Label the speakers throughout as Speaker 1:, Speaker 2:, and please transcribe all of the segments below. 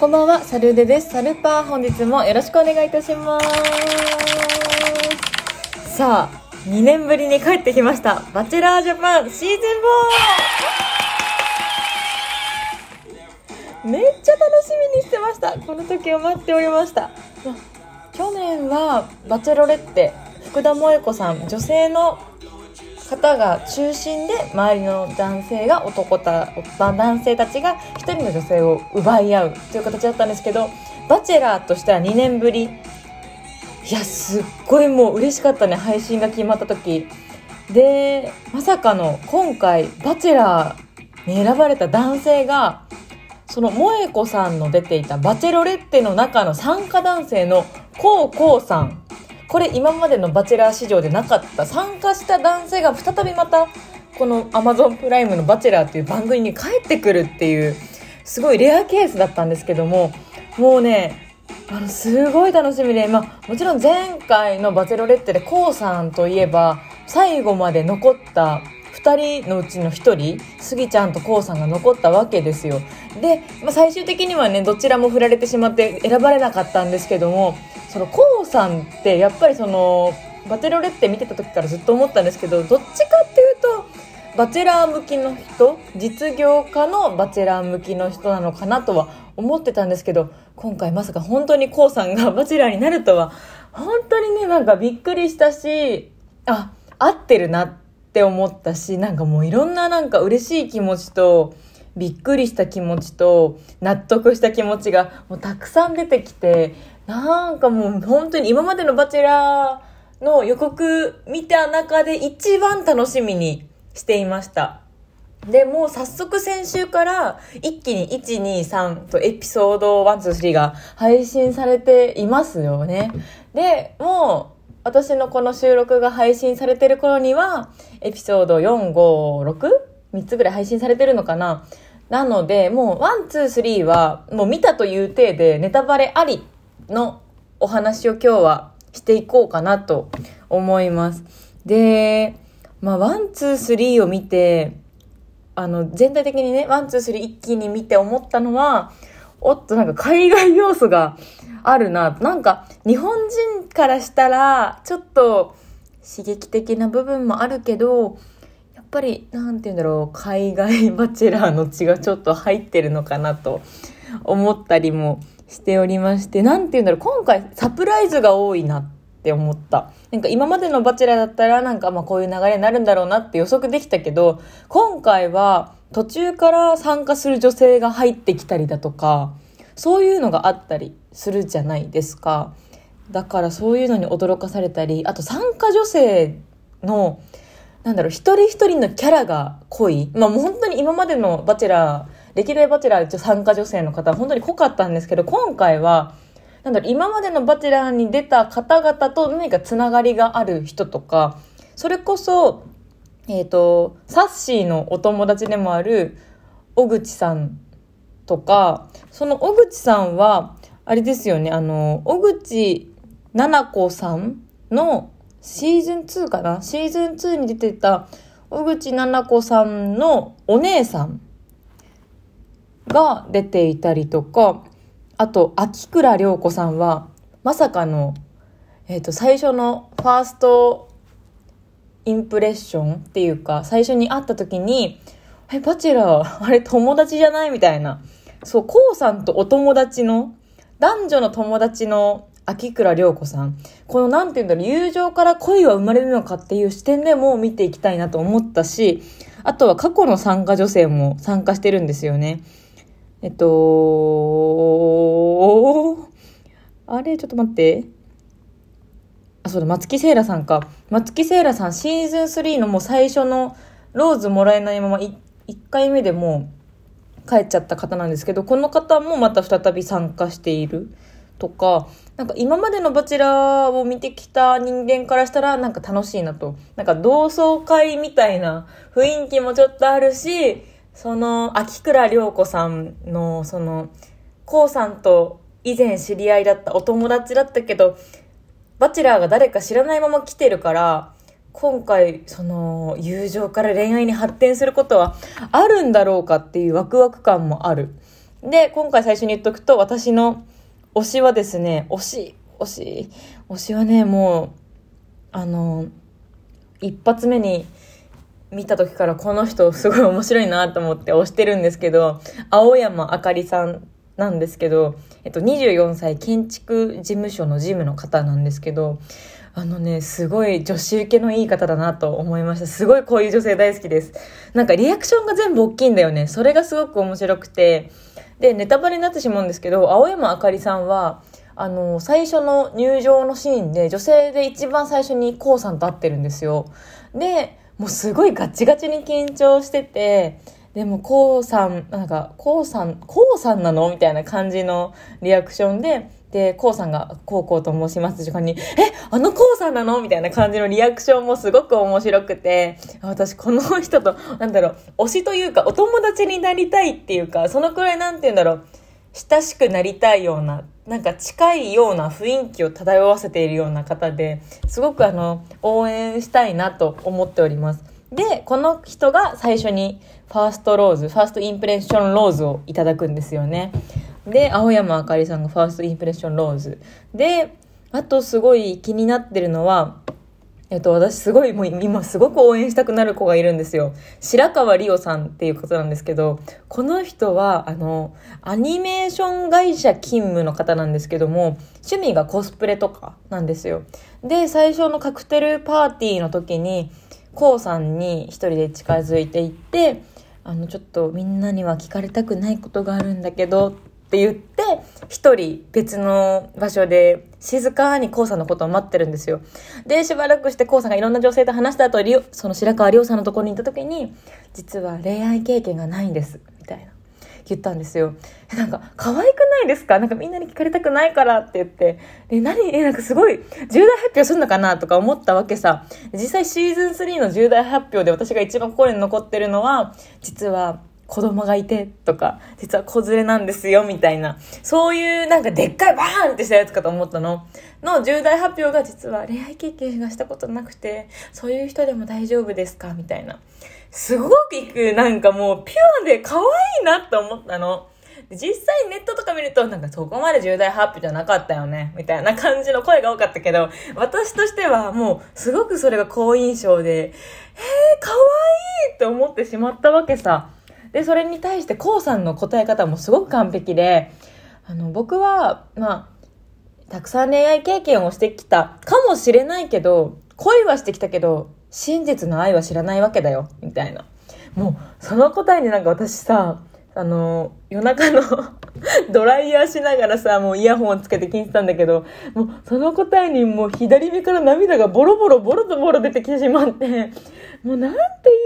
Speaker 1: こんばんは、サルデです。サルパー本日もよろしくお願いいたします。さあ、2年ぶりに帰ってきました。バチェラージャパンシーズン 4! めっちゃ楽しみにしてました。この時を待っておりました。去年はバチェロレッテ、福田萌子さん、女性の方が中心で周りの男性が男た男性たちが1人の女性を奪い合うという形だったんですけどバチェラーとしては2年ぶり。いやすっごいもう嬉しかったね。配信が決まった時。でまさかの今回バチェラーに選ばれた男性がその萌子さんの出ていたバチェロレッテの中の参加男性のコウコウさん。これ今までのバチェラー史上でなかった参加した男性が再びまたこの Amazon プライムの「バチェラー」っていう番組に帰ってくるっていうすごいレアケースだったんですけどももうねあのすごい楽しみで、まあ、もちろん前回の「バチェロレッテ」で k o さんといえば最後まで残った2人のうちの1人スギちゃんと k o さんが残ったわけですよ。で、まあ、最終的にはねどちらも振られてしまって選ばれなかったんですけどもその k o さんってやっぱりそのバチェロレッテ見てた時からずっと思ったんですけどどっちかっていうとバチェラー向きの人実業家のバチェラー向きの人なのかなとは思ってたんですけど今回まさか本当に k o さんが バチェラーになるとは本当にねなんかびっくりしたしあ合ってるなって思ったしなんかもういろんななんか嬉しい気持ちとびっくりした気持ちと納得した気持ちがもうたくさん出てきてなんかもう本当に今までのバチェラーの予告見た中で一番楽しみにしていました。で、もう早速先週から一気に1、2、3とエピソード1、2、3が配信されていますよね。で、もう私のこの収録が配信されてる頃にはエピソード4、5、6? 3つぐらい配信されてるのかななので、もう1、2、3はもう見たという体でネタバレありのお話を今日はしていこうかなと思います。で、まあ、 one, two, three を見て、あの、全体的にね、 one, two, three 一気に見て思ったのは、おっと、なんか海外要素があるな。なんか、日本人からしたら、ちょっと刺激的な部分もあるけど、やっぱり、なんて言うんだろう、海外バチェラーの血がちょっと入ってるのかなと思ったりもしておりまして、なんて言うんだろう、今回サプライズが多いなって思った。なんか今までのバチェラーだったらなんかまあこういう流れになるんだろうなって予測できたけど、今回は途中から参加する女性が入ってきたりだとか、そういうのがあったりするじゃないですか。だからそういうのに驚かされたり、あと参加女性の、なんだろう、一人一人のキャラが濃い。まあもう本当に今までのバチェラー、歴代バチェラー参加女性の方は本当に濃かったんですけど、今回は、なんだろ、今までのバチェラーに出た方々と何かつながりがある人とか、それこそ、えっ、ー、と、サッシーのお友達でもある小口さんとか、その小口さんは、あれですよね、あの、小口奈々子さんのシーズン2かな？シーズン2に出てた小口奈々子さんのお姉さんが出ていたりとか、あと、秋倉涼子さんは、まさかの、えっ、ー、と、最初のファーストインプレッションっていうか、最初に会った時に、え、バチェラー、あれ友達じゃないみたいな。そう、こうさんとお友達の、男女の友達の秋倉涼子さん。このなんて言うんだろう、友情から恋は生まれるのかっていう視点でも見ていきたいなと思ったし、あとは過去の参加女性も参加してるんですよね。えっと、あれ、ちょっと待って。あ、そうだ、松木聖羅さんか。松木聖羅さん、シーズン3のもう最初のローズもらえないまま1回目でもう帰っちゃった方なんですけど、この方もまた再び参加しているとか、なんか今までのバチェラーを見てきた人間からしたらなんか楽しいなと。なんか同窓会みたいな雰囲気もちょっとあるし、その、秋倉涼子さんの、その、こうさんと以前知り合いだったお友達だったけど、バチェラーが誰か知らないまま来てるから、今回、その、友情から恋愛に発展することはあるんだろうかっていうワクワク感もある。で、今回最初に言っとくと、私の推しはですね、推し、推し、推しはね、もう、あの、一発目に見た時からこの人すごい面白いなと思って推してるんですけど、青山あかりさんなんですけど、えっと、24歳建築事務所の事務の方なんですけど、あのね、すごい女子受けのいい方だなと思いました。すごいこういう女性大好きです。なんかリアクションが全部大きいんだよね。それがすごく面白くて。で、ネタバレになってしまうんですけど、青山あかりさんは、あの、最初の入場のシーンで、女性で一番最初にコウさんと会ってるんですよ。で、もうすごいガチガチに緊張してて、でも、こうさん、なんか、こうさん、こうさんなのみたいな感じのリアクションで、で、こうさんが、こうこうと申します時間に、え、あのこうさんなの？みたいな感じのリアクションもすごく面白くて、私この人と、なんだろう、推しというか、お友達になりたいっていうか、そのくらいなんて言うんだろう、親しくなりたいような、なんか近いような雰囲気を漂わせているような方で、すごくあの、応援したいなと思っております。で、この人が最初にファーストローズ、ファーストインプレッションローズをいただくんですよね。で、青山あかりさんがファーストインプレッションローズ。で、あとすごい気になってるのは、えっと、私すごい、もう今すごく応援したくなる子がいるんですよ。白川里夫さんっていうことなんですけど、この人は、あの、アニメーション会社勤務の方なんですけども、趣味がコスプレとかなんですよ。で、最初のカクテルパーティーの時に、こうさんに一人で近づいていって、あの、ちょっとみんなには聞かれたくないことがあるんだけど、っって言って、一人別の場所で静かにコウさんのことを待ってるんですよ。で、しばらくしてコウさんがいろんな女性と話した後、その白川亮さんのところに行った時に、実は恋愛経験がないんです、みたいな。言ったんですよ。なんか、可愛くないですか？なんかみんなに聞かれたくないからって言って、え、何？え、なんかすごい、重大発表するのかなとか思ったわけさ。実際シーズン3の重大発表で私が一番心に残ってるのは、実は、子供がいてとか、実は子連れなんですよみたいな、そういうなんかでっかいバーンってしたやつかと思ったの。の重大発表が実は恋愛経験がしたことなくて、そういう人でも大丈夫ですかみたいな。すごくなんかもうピュアで可愛いなって思ったの。実際ネットとか見ると、なんかそこまで重大発表じゃなかったよね、みたいな感じの声が多かったけど、私としてはもうすごくそれが好印象で、えー、可愛いって思ってしまったわけさ。で、それに対してこうさんの答え方もすごく完璧で、あの、僕は、まあ、たくさん恋愛経験をしてきたかもしれないけど、恋はしてきたけど、真実の愛は知らないわけだよ、みたいな。もう、その答えになんか私さ、あの、夜中の ドライヤーしながらさ、もうイヤホンつけて聞いてたんだけど、もうその答えにもう左目から涙がボロボロボロとボロ出てきてしまって、もうなんて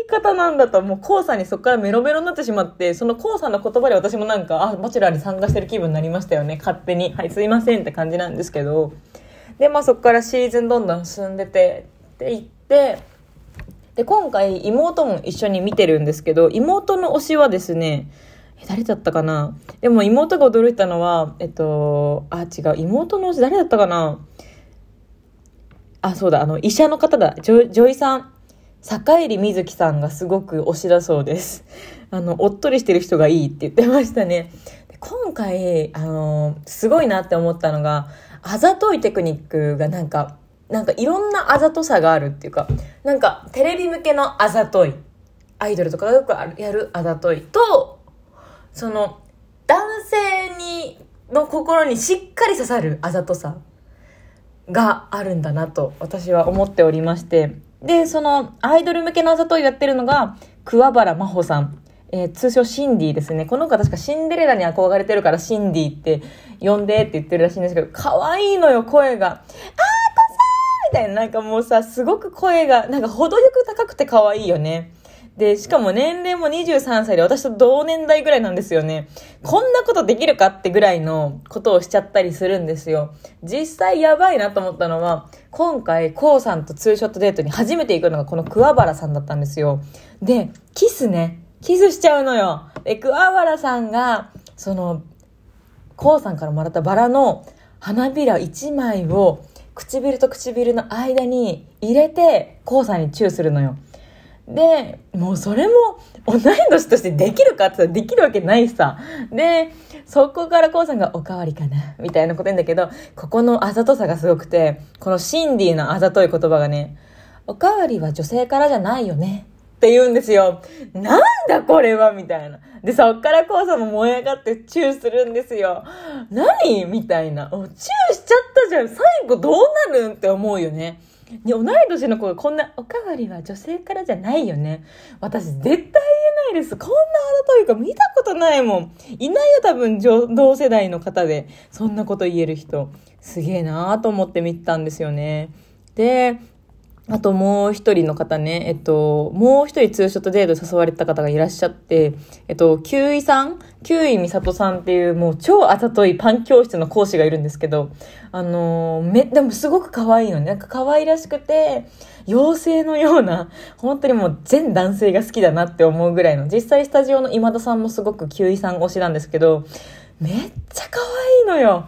Speaker 1: い方なんだと、もうコウさんにそっからメロメロになってしまって、そのコウさんの言葉で私もなんか、あ、バチェラーに参加してる気分になりましたよね、勝手に。はい、すいませんって感じなんですけど。で、まあそっからシーズンどんどん進んでて、って言って、で、今回妹も一緒に見てるんですけど、妹の推しはですね、誰だったかな？でも妹が驚いたのは、えっと、あ、違う、妹の推し誰だったかな？あ、そうだ、あの、医者の方だ、ジョ女医さん。坂入瑞希さんがすごく推しだそうです。あの、おっとりしてる人がいいって言ってましたね。で今回、あの、すごいなって思ったのが、あざといテクニックがなんか、なんかいろんなあざとさがあるっていうか、なんかテレビ向けのあざとい、アイドルとかがよくやるあざといと、その、男性に、の心にしっかり刺さるあざとさがあるんだなと私は思っておりまして。で、そのアイドル向けのあざといをやってるのが桑原真帆さん。えー、通称シンディですね。この子確かシンデレラに憧れてるからシンディって呼んでって言ってるらしいんですけど、可愛いのよ、声が。あー、こさーみたいな、なんかもうさ、すごく声が、なんか程よく高くて可愛いよね。で、しかも年齢も23歳で私と同年代ぐらいなんですよね。こんなことできるかってぐらいのことをしちゃったりするんですよ。実際やばいなと思ったのは、今回、コウさんとツーショットデートに初めて行くのがこの桑原さんだったんですよ。で、キスね。キスしちゃうのよ。で、桑原さんが、その、コウさんからもらったバラの花びら1枚を唇と唇の間に入れて、コウさんにチューするのよ。で、もうそれも同い年としてできるかって言ったらできるわけないさ。で、そこからこうさんがおかわりかなみたいなこと言うんだけど、ここのあざとさがすごくて、このシンディのあざとい言葉がね、おかわりは女性からじゃないよね。って言うんですよ。なんだこれはみたいな。で、そっからコウさんも燃え上がってチューするんですよ。何？みたいな。チューしちゃったじゃん。最後どうなるん？って思うよね。同い年の子がこんな、おかわりは女性からじゃないよね。私絶対言えないです。こんなあざというか見たことないもん。いないよ、多分、同世代の方で。そんなこと言える人。すげえなーと思って見てたんですよね。で、あともう一人の方ね、えっと、もう一人ツーショットデート誘われた方がいらっしゃって、えっと、キウイさん？キウイミサトさんっていうもう超あざといパン教室の講師がいるんですけど、あの、め、でもすごく可愛いのね。なんか可愛らしくて、妖精のような、本当にもう全男性が好きだなって思うぐらいの、実際スタジオの今田さんもすごくキウイさん推しなんですけど、めっちゃ可愛いのよ。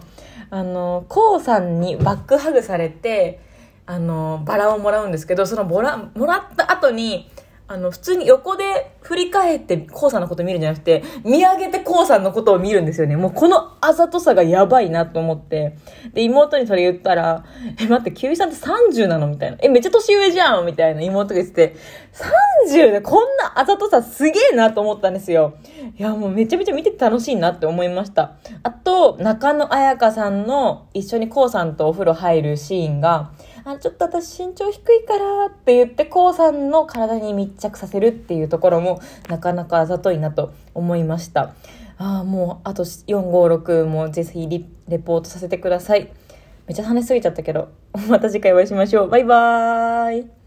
Speaker 1: あの、コウさんにバックハグされて、あの、バラをもらうんですけど、そのもら、もらった後に、あの、普通に横で振り返ってコウさんのこと見るんじゃなくて、見上げてコウさんのことを見るんですよね。もうこのあざとさがやばいなと思って。で、妹にそれ言ったら、え、待って、キウイさんって30なのみたいな。え、めっちゃ年上じゃんみたいな妹が言ってて、30でこんなあざとさすげえなと思ったんですよ。いや、もうめちゃめちゃ見てて楽しいなって思いました。あと、中野彩香さんの一緒にコウさんとお風呂入るシーンが、あ、ちょっと私身長低いからって言って、こうさんの体に密着させるっていうところもなかなかあざといなと思いました。ああ、もうあと456もぜひリレポートさせてください。めっちゃ話しすぎちゃったけど、また次回お会いしましょう。バイバーイ。